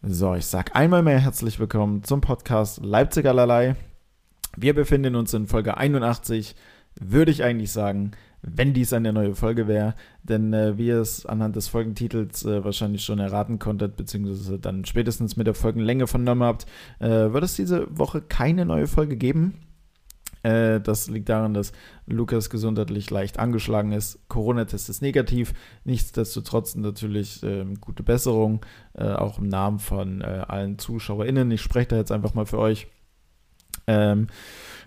So, ich sag einmal mehr herzlich willkommen zum Podcast Leipzig allerlei. Wir befinden uns in Folge 81, würde ich eigentlich sagen, wenn dies eine neue Folge wäre. Denn äh, wie ihr es anhand des Folgentitels äh, wahrscheinlich schon erraten konntet, beziehungsweise dann spätestens mit der Folgenlänge vernommen habt, äh, wird es diese Woche keine neue Folge geben. Äh, das liegt daran, dass Lukas gesundheitlich leicht angeschlagen ist. Corona-Test ist negativ. Nichtsdestotrotz natürlich äh, gute Besserung, äh, auch im Namen von äh, allen ZuschauerInnen. Ich spreche da jetzt einfach mal für euch. Ähm,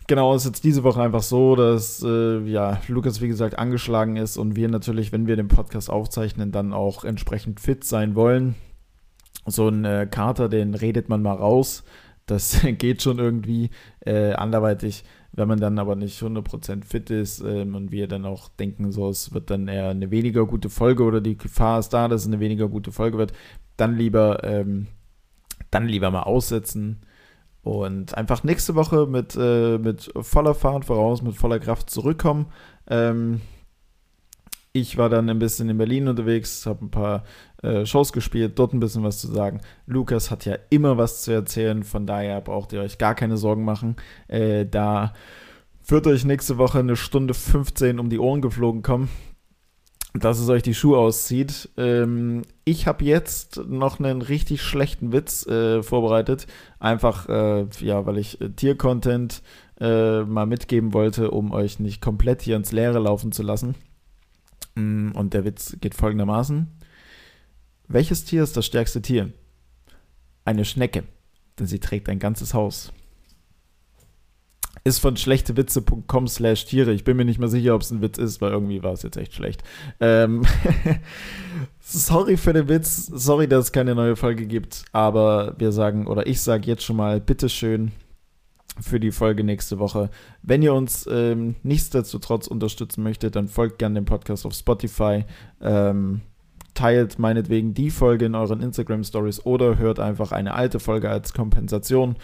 genau, es ist jetzt diese Woche einfach so, dass äh, ja, Lukas, wie gesagt, angeschlagen ist und wir natürlich, wenn wir den Podcast aufzeichnen, dann auch entsprechend fit sein wollen. So ein äh, Kater, den redet man mal raus. Das geht schon irgendwie. anderweitig wenn man dann aber nicht 100% fit ist ähm, und wir dann auch denken, so es wird dann eher eine weniger gute Folge oder die Gefahr ist da, dass es eine weniger gute Folge wird, dann lieber, ähm, dann lieber mal aussetzen und einfach nächste Woche mit, äh, mit voller Fahrt voraus, mit voller Kraft zurückkommen. Ähm, ich war dann ein bisschen in Berlin unterwegs, habe ein paar äh, Shows gespielt, dort ein bisschen was zu sagen. Lukas hat ja immer was zu erzählen, von daher braucht ihr euch gar keine Sorgen machen. Äh, da wird euch nächste Woche eine Stunde 15 um die Ohren geflogen kommen, dass es euch die Schuhe auszieht. Ähm, ich habe jetzt noch einen richtig schlechten Witz äh, vorbereitet, einfach äh, ja, weil ich äh, Tier-Content äh, mal mitgeben wollte, um euch nicht komplett hier ins Leere laufen zu lassen. Und der Witz geht folgendermaßen. Welches Tier ist das stärkste Tier? Eine Schnecke, denn sie trägt ein ganzes Haus. Ist von schlechtewitze.com slash Tiere. Ich bin mir nicht mehr sicher, ob es ein Witz ist, weil irgendwie war es jetzt echt schlecht. Ähm sorry für den Witz, sorry, dass es keine neue Folge gibt, aber wir sagen, oder ich sage jetzt schon mal, bitteschön, für die Folge nächste Woche. Wenn ihr uns ähm, nichtsdestotrotz unterstützen möchtet, dann folgt gerne dem Podcast auf Spotify. Ähm, teilt meinetwegen die Folge in euren Instagram Stories oder hört einfach eine alte Folge als Kompensation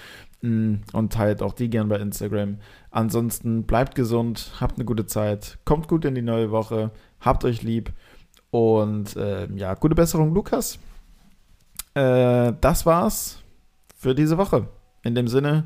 mm, und teilt auch die gern bei Instagram. Ansonsten bleibt gesund, habt eine gute Zeit, kommt gut in die neue Woche, habt euch lieb und äh, ja, gute Besserung, Lukas. Äh, das war's für diese Woche. In dem Sinne,